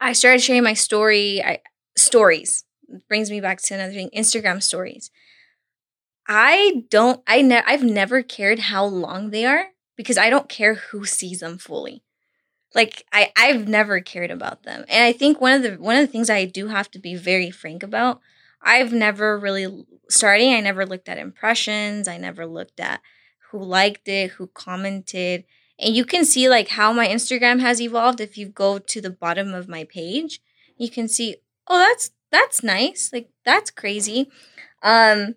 I started sharing my story. I stories brings me back to another thing. Instagram stories. I don't. I ne- I've never cared how long they are because I don't care who sees them fully. Like I, I've never cared about them, and I think one of the one of the things I do have to be very frank about. I've never really starting. I never looked at impressions. I never looked at who liked it, who commented, and you can see like how my Instagram has evolved. If you go to the bottom of my page, you can see. Oh, that's that's nice. Like that's crazy. Um,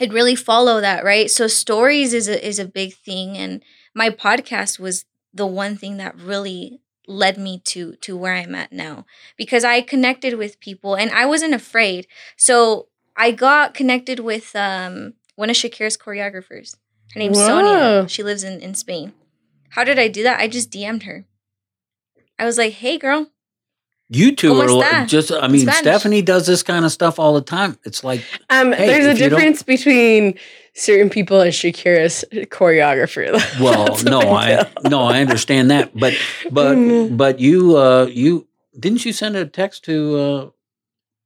I'd really follow that, right? So stories is a is a big thing, and my podcast was the one thing that really led me to to where I'm at now because I connected with people and I wasn't afraid. So I got connected with um one of Shakira's choreographers. Her name's Whoa. Sonia. She lives in in Spain. How did I do that? I just DM'd her. I was like, "Hey, girl, You two are está? just. I mean, Spanish. Stephanie does this kind of stuff all the time. It's like Um, Hey, there's a if you don't- difference between certain people and Shakira's choreographer. <laughs> Well, no, what I no, I understand that, but but Mm. but you uh you didn't you send a text to uh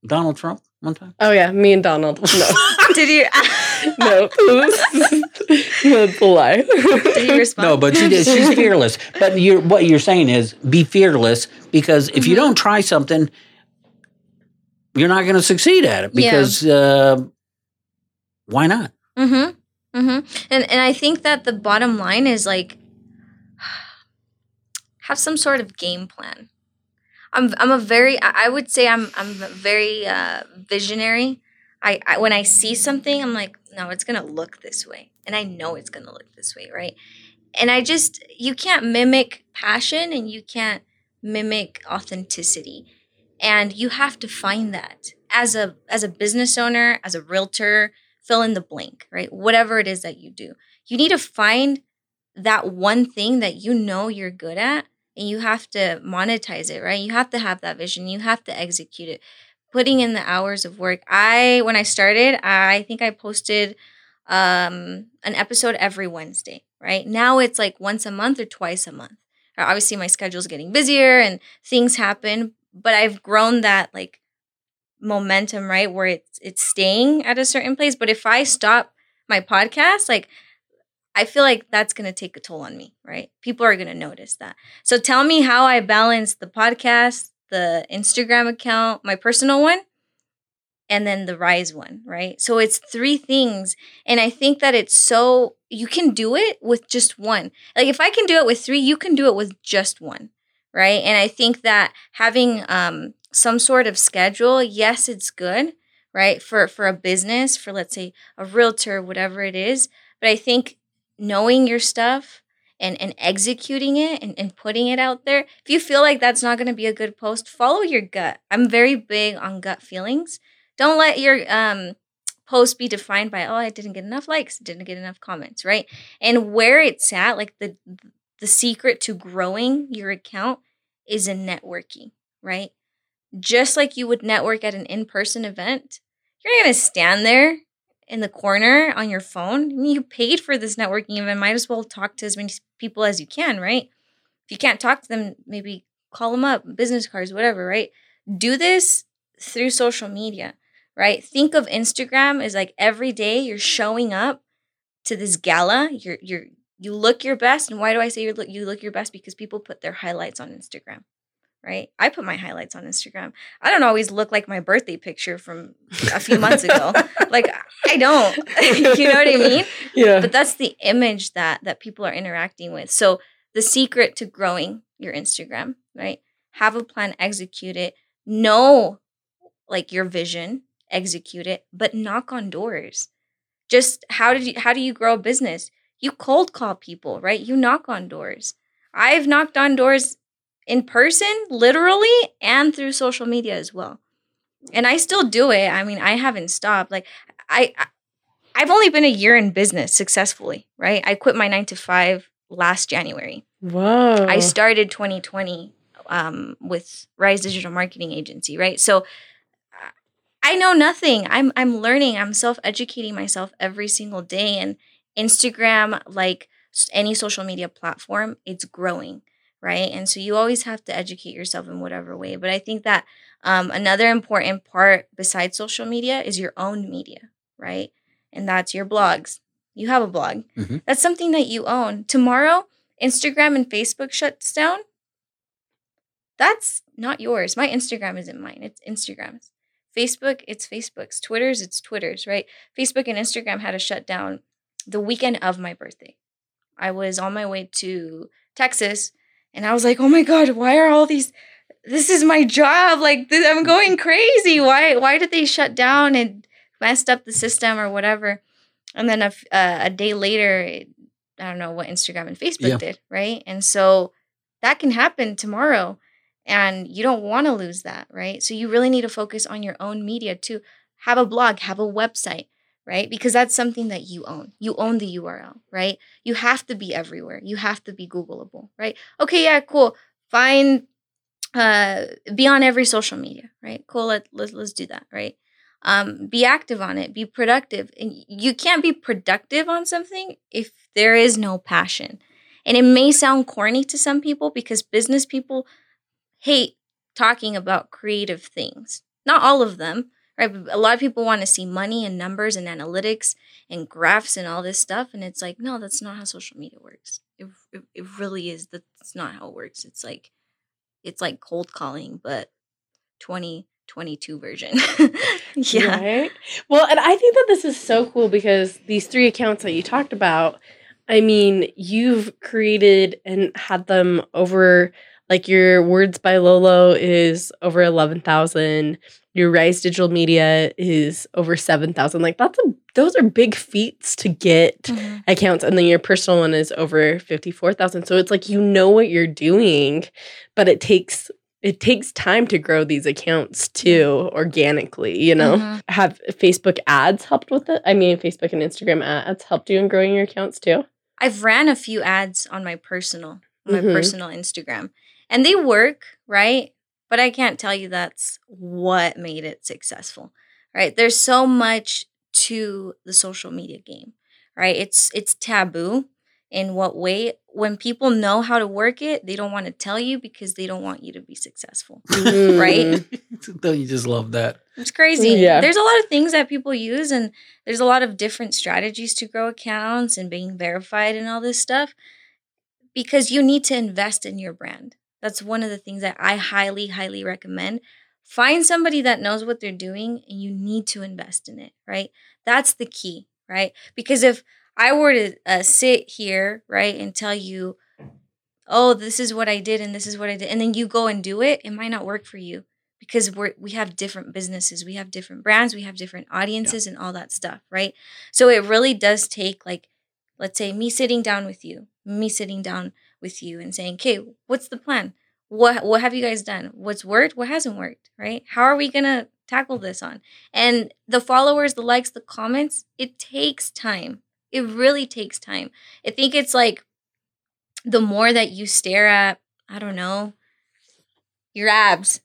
Donald Trump one time? Oh yeah, me and Donald. No, <laughs> did you <laughs> no, that's a lie. did you respond?" No, but she did, she's fearless. But you're what you're saying is be fearless because if you Mhm. don't try something, you're not going to succeed at it Yeah. because uh, why not? Mm-hmm. Mm-hmm. And and I think that the bottom line is like <sighs> have some sort of game plan. I'm I'm a very I would say I'm I'm very uh, visionary. I, I when I see something, I'm like, no, it's gonna look this way, and I know it's gonna look this way, right? And I just you can't mimic passion, and you can't mimic authenticity, and you have to find that as a as a business owner, as a realtor, fill in the blank, right? Whatever it is that you do, you need to find that one thing that you know you're good at and you have to monetize it, right? You have to have that vision. You have to execute it. Putting in the hours of work. I when I started, I think I posted um an episode every Wednesday, right? Now it's like once a month or twice a month. Obviously my schedule's getting busier and things happen, but I've grown that like momentum, right? Where it's it's staying at a certain place. But if I stop my podcast, like I feel like that's gonna take a toll on me, right? People are gonna notice that. So tell me how I balance the podcast, the Instagram account, my personal one, and then the Rise one, right? So it's three things. And I think that it's so, you can do it with just one. Like if I can do it with three, you can do it with just one, right? And I think that having um, some sort of schedule, yes, it's good, right? For, for a business, for let's say a realtor, whatever it is. But I think knowing your stuff, and, and executing it and, and putting it out there. If you feel like that's not going to be a good post, follow your gut. I'm very big on gut feelings. Don't let your um, post be defined by, oh, I didn't get enough likes, didn't get enough comments, right? And where it's at, like the the secret to growing your account is in networking, right? Just like you would network at an in-person event, you're not gonna stand there in the corner on your phone. I mean, you paid for this networking event. Might as well talk to as many people as you can, right? If you can't talk to them, maybe call them up, business cards, whatever, right? Do this through social media right? Think of Instagram as like every day you're showing up to this gala. You're you're you look your best, and why do I say you look you look your best? Because people put their highlights on Instagram, right? I put my highlights on Instagram. I don't always look like my birthday picture from a few months ago. <laughs> like I don't, <laughs> you know what I mean? Yeah. But that's the image that that people are interacting with. So the secret to growing your Instagram, right? Have a plan, execute it. Know like your vision, execute it, but knock on doors. Just how did you how do you grow a business? You cold call people, right? You knock on doors. I've knocked on doors in person, literally, and through social media as well. And I still do it. I mean, I haven't stopped. Like I, I I've only been a year in business successfully, right? I quit my 9 to 5 last January. Whoa. I started 2020 um, with Rise Digital Marketing Agency, right? So I know nothing. I'm I'm learning. I'm self-educating myself every single day and Instagram like any social media platform, it's growing, right? And so you always have to educate yourself in whatever way. But I think that um, another important part besides social media is your own media, right? And that's your blogs. You have a blog. Mhm. That's something that you own. Tomorrow, Instagram and Facebook shuts down. That's not yours. My Instagram isn't mine. It's Instagram's. Facebook, it's Facebook's. Twitter's, it's Twitter's, right? Facebook and Instagram had to shut down the weekend of my birthday. I was on my way to Texas and I was like, oh my God, why are all these? This is my job. Like, this, I'm going crazy. Why, why did they shut down and messed up the system or whatever? And then a, uh, a day later, it, I don't know what Instagram and Facebook Yeah. did, right? And so that can happen tomorrow and you don't want to lose that, right? So you really need to focus on your own media too. Have a blog, have a website, right? Because that's something that you own. You own the URL, right? You have to be everywhere. You have to be Googleable, right? Okay, yeah, cool. Find, Uh, be on every social media, right? Cool. Let, let, let's do that, right? Um, be active on it. Be productive. And you can't be productive on something if there is no passion. And it may sound corny to some people because business people hate talking about creative things. Not all of them, right? A lot of people want to see money and numbers and analytics and graphs and all this stuff. And it's like, no, that's not how social media works. It, it, it really is. That's not how it works. It's like, it's like cold calling, but 2022 version. <laughs> yeah. Right? Well, and I think that this is so cool because these three accounts that you talked about, I mean, you've created and had them over like your words by Lolo is over 11,000. Your Rise Digital Media is over 7,000. Like that's a those are big feats to get Mhm. accounts and then your personal one is over 54,000. So it's like you know what you're doing, but it takes it takes time to grow these accounts too organically, you know. Mhm. Have Facebook ads helped with it? I mean, Facebook and Instagram ads helped you in growing your accounts too? I've ran a few ads on my personal, my Mhm. personal Instagram, and they work, right? But I can't tell you that's what made it successful, right? There's so much to the social media game, right? It's it's taboo. In what way? When people know how to work it, they don't want to tell you because they don't want you to be successful. Right? Mm. <laughs> Don't you just love that? It's crazy. Yeah. There's a lot of things that people use, and there's a lot of different strategies to grow accounts and being verified and all this stuff because you need to invest in your brand, That's one of the things that I highly, highly recommend. Find somebody that knows what they're doing and you need to invest in it, right? That's the key, right? Because if I were to uh, sit here, right, and tell you, oh, this is what I did and this is what I did, and then you go and do it, it might not work for you because we're we have different businesses, we have different brands, we have different audiences, yeah. and all that stuff, right? So it really does take like, let's say, me sitting down with you, me sitting down with you, and saying, okay, what's the plan? What what have you guys done? What's worked? What hasn't worked? Right? How are we gonna tackle this on? And the followers, the likes, the comments, it takes time it really takes time. I think it's like the more that you stare at, I don't know, your abs,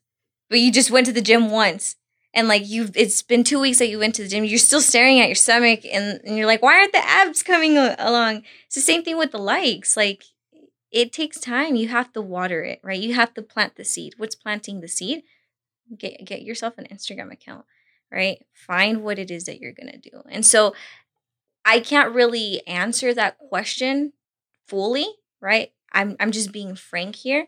but you just went to the gym once and like you've it's been two weeks that you went to the gym you're still staring at your stomach and, and you're like why aren't the abs coming along it's the same thing with the likes like it takes time you have to water it right you have to plant the seed what's planting the seed get get yourself an instagram account right find what it is that you're gonna do and so I can't really answer that question fully, right? I'm I'm just being frank here.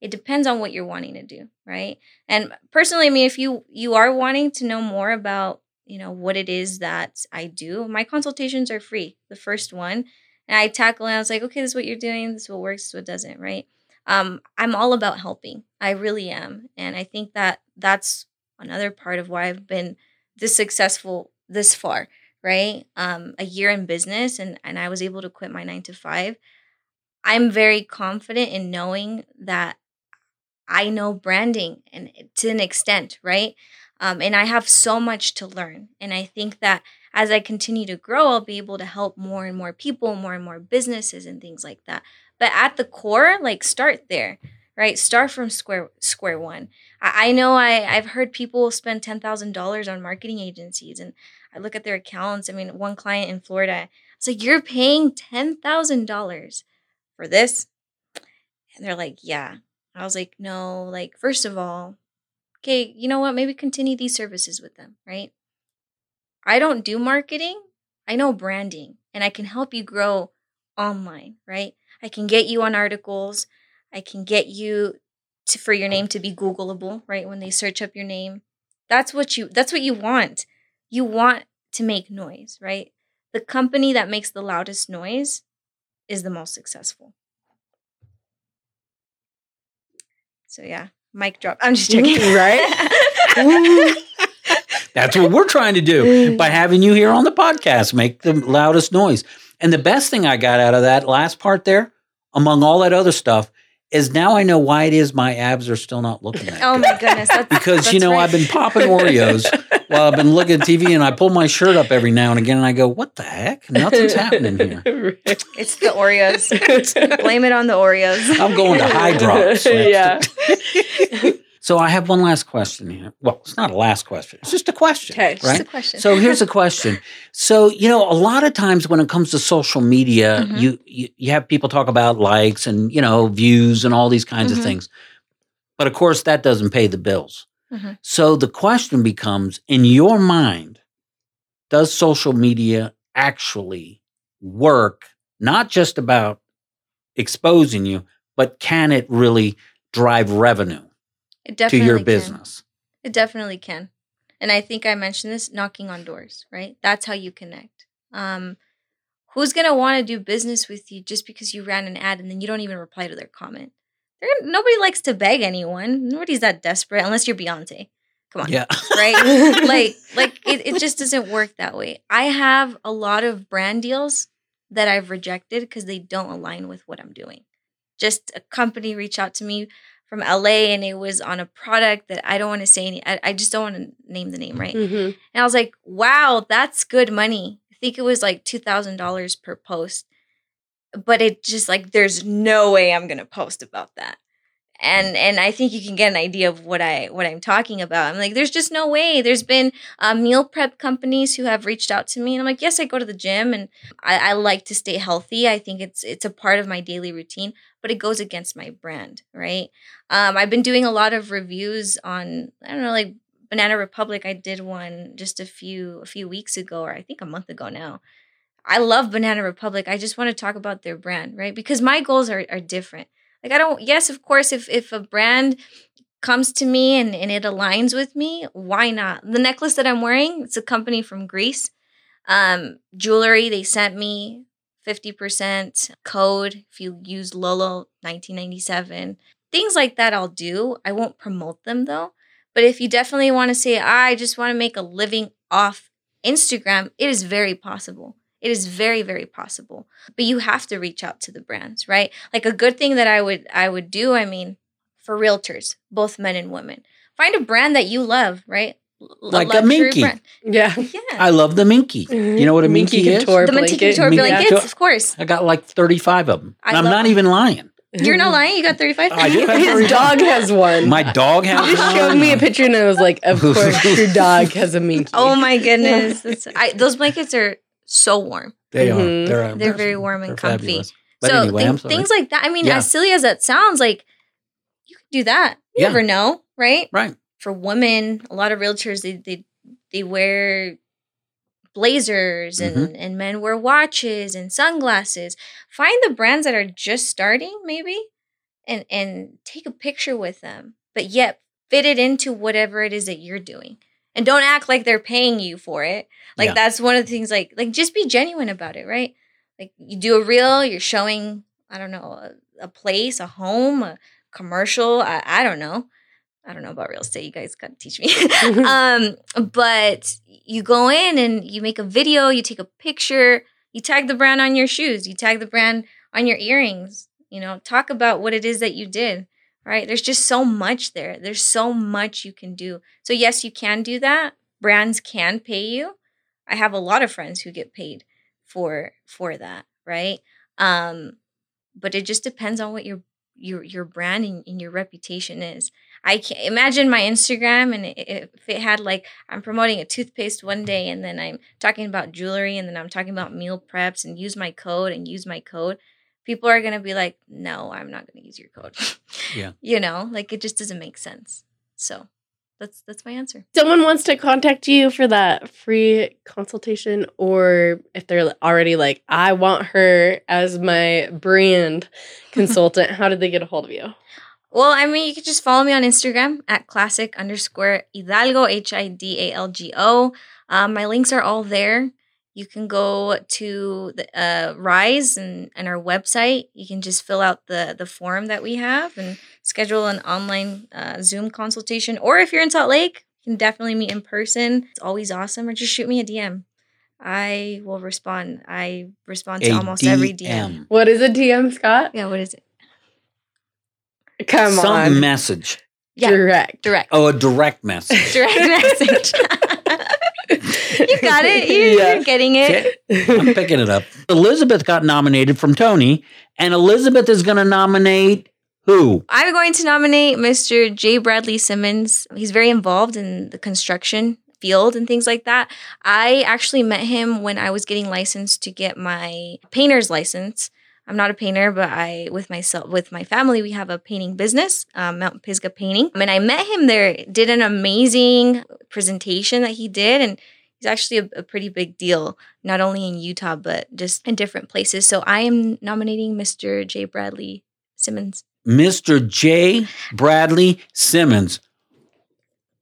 It depends on what you're wanting to do, right? And personally, I mean, if you you are wanting to know more about, you know, what it is that I do, my consultations are free. The first one, and I tackle it. I was like, okay, this is what you're doing. This is what works. This is what doesn't, right? Um, I'm all about helping. I really am, and I think that that's another part of why I've been this successful this far right? Um, a year in business and, and I was able to quit my nine to five. I'm very confident in knowing that I know branding and to an extent, right? Um, and I have so much to learn. And I think that as I continue to grow, I'll be able to help more and more people, more and more businesses and things like that. But at the core, like start there, right? Start from square square one. I, I know I, I've heard people spend ten thousand dollars on marketing agencies and I look at their accounts. I mean, one client in Florida, it's like, you're paying $10,000 for this? And they're like, yeah. I was like, no, like, first of all, okay, you know what? Maybe continue these services with them, right? I don't do marketing. I know branding and I can help you grow online, right? I can get you on articles. I can get you to, for your name to be Googleable, right? When they search up your name. That's what you that's what you want you want to make noise, right? The company that makes the loudest noise is the most successful. So yeah, mic drop. I'm just <laughs> joking, <laughs> right? That's what we're trying to do by having you here on the podcast. Make the loudest noise. And the best thing I got out of that last part there, among all that other stuff, is now I know why it is my abs are still not looking that. oh my goodness! That's, because that's you know right. I've been popping Oreos while I've been looking at TV, and I pull my shirt up every now and again, and I go, "What the heck? Nothing's happening here." <laughs> It's the Oreos. Blame it on the Oreos. I'm going to Hydrox. <laughs> yeah. <laughs> so I have one last question here. Well, it's not a last question. It's just a question. Okay. Right. Just a question. So here's a question. So you know, a lot of times when it comes to social media, Mhm. you, you you have people talk about likes and you know views and all these kinds Mhm. of things, but of course that doesn't pay the bills. Mhm. So the question becomes: in your mind, does social media actually work? Not just about exposing you, but can it really drive revenue to your can. business? It definitely can. And I think I mentioned this knocking on doors, right? That's how you connect. Um, who's going to want to do business with you just because you ran an ad and then you don't even reply to their comment? They're, nobody likes to beg anyone. Nobody's that desperate unless you're Beyonce. Come on. Yeah. Right? <laughs> like like it, it just doesn't work that way. I have a lot of brand deals that I've rejected because they don't align with what I'm doing. Just a company reached out to me from LA and it was on a product that I don't want to say any I, I just don't want to name the name, right? Mhm. And I was like, wow, that's good money. I think it was like two thousand dollars per post. But it just like there's no way I'm gonna post about that. And and I think you can get an idea of what I what I'm talking about. I'm like, there's just no way. There's been uh, meal prep companies who have reached out to me, and I'm like, yes, I go to the gym, and I, I like to stay healthy. I think it's it's a part of my daily routine, but it goes against my brand, right? Um, I've been doing a lot of reviews on I don't know, like Banana Republic. I did one just a few a few weeks ago, or I think a month ago now. I love Banana Republic. I just want to talk about their brand, right? Because my goals are, are different. Like I don't yes, of course if if a brand comes to me and, and it aligns with me, why not? The necklace that I'm wearing, it's a company from Greece. Um, jewelry, they sent me 50% code if you use Lolo 1997. Things like that I'll do. I won't promote them though. But if you definitely want to say, I just want to make a living off Instagram, it is very possible. It is very, very possible. But you have to reach out to the brands, right? Like a good thing that I would I would do, I mean, for realtors, both men and women. Find a brand that you love, right? L- Like a luxury Minky. brand. Yeah. Yeah. I love the Minky. You mm-hmm. know what a Minky, is? The Minky blanket. Couture Minky blankets, Couture. of course. I got like 35 of them. I I'm not them. even lying. You're not mm-hmm. lying. You got 35. I do have <laughs> His 35. dog has one. My dog has You just one. showed me a picture and I was like, of course, your <laughs> dog has a minky. Oh my goodness. <laughs> I, those blankets are so warm. They Mhm. are. They're, Mm-hmm. They're very warm and they're comfy. fabulous. But so anyway, thi- things like that. I mean, Yeah. as silly as that sounds, like you can do that. You Yeah. never know, right? right. For women, a lot of realtors they they they wear blazers and Mm-hmm. and men wear watches and sunglasses. Find the brands that are just starting, maybe, and and take a picture with them, but yet fit it into whatever it is that you're doing. And don't act like they're paying you for it. Like Yeah. that's one of the things. Like like just be genuine about it, right? Like you do a reel, you're showing I don't know a, a place, a home, a commercial. I, I don't know. I don't know about real estate. You guys got to teach me. <laughs> <laughs> um, but you go in and you make a video, you take a picture, you tag the brand on your shoes, you tag the brand on your earrings. You know, talk about what it is that you did. Right? There's just so much there. There's so much you can do. So yes, you can do that. Brands can pay you. I have a lot of friends who get paid for for that. Right? Um, but it just depends on what your your your brand and, and your reputation is. I can't imagine my Instagram and if it had like I'm promoting a toothpaste one day and then I'm talking about jewelry and then I'm talking about meal preps and use my code and use my code. People are gonna be like, no, I'm not gonna use your code. Yeah. <laughs> you know, like it just doesn't make sense. So that's that's my answer. Someone wants to contact you for that free consultation, or if they're already like, I want her as my brand <laughs> consultant, how did they get a hold of you? Well, I mean, you could just follow me on Instagram at classic underscore Hidalgo, H I D A L G O. Um, my links are all there. You can go to the uh, Rise and, and our website. You can just fill out the, the form that we have and schedule an online uh, Zoom consultation. Or if you're in Salt Lake, you can definitely meet in person. It's always awesome. Or just shoot me a DM. I will respond. I respond to A almost every DM. DM. What is a DM, Scott? Yeah, what is it? Come Some on. Some message. Yeah, Direct. direct. Oh, a direct message. <laughs> direct message. <laughs> <laughs> got it. <laughs> You, Yeah. You're getting it. I'm picking it up. Elizabeth got nominated from Tony, and Elizabeth is going to nominate who? I'm going to nominate Mr. J. Bradley Simmons. He's very involved in the construction field and things like that. I actually met him when I was getting licensed to get my painter's license. I'm not a painter, but I with myself with my family we have a painting business, um, Mount Pisgah Painting. And I met him there. Did an amazing presentation that he did, and he's actually a, a pretty big deal, not only in Utah but just in different places. So I am nominating Mr. J. Bradley Simmons. Mr. J. Bradley Simmons.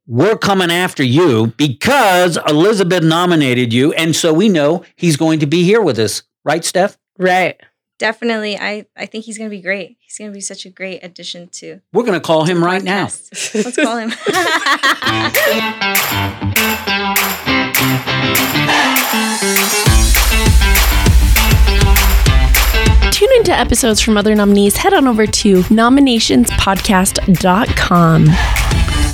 We're coming after you because Elizabeth nominated you, and so we know he's going to be here with us, right, Steph? Right. Definitely, I I think he's gonna be great. He's gonna be such a great addition to. We're going to call him right now. Let's call him. <laughs> <laughs> Tune into episodes from other nominees. Head on over to nominationspodcast.com.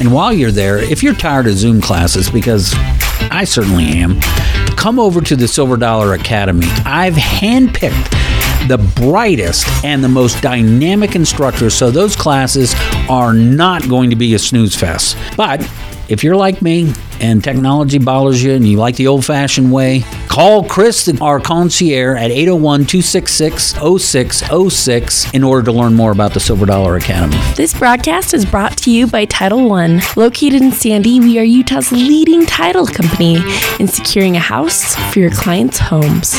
And while you're there, if you're tired of Zoom classes, because I certainly am, come over to the Silver Dollar Academy. I've handpicked the brightest and the most dynamic instructors, so those classes are not going to be a snooze fest. But if you're like me and technology bothers you and you like the old fashioned way, call Chris, our concierge, at 801 266 0606 in order to learn more about the Silver Dollar Academy. This broadcast is brought to you by Title One. Located in Sandy, we are Utah's leading title company in securing a house for your clients' homes.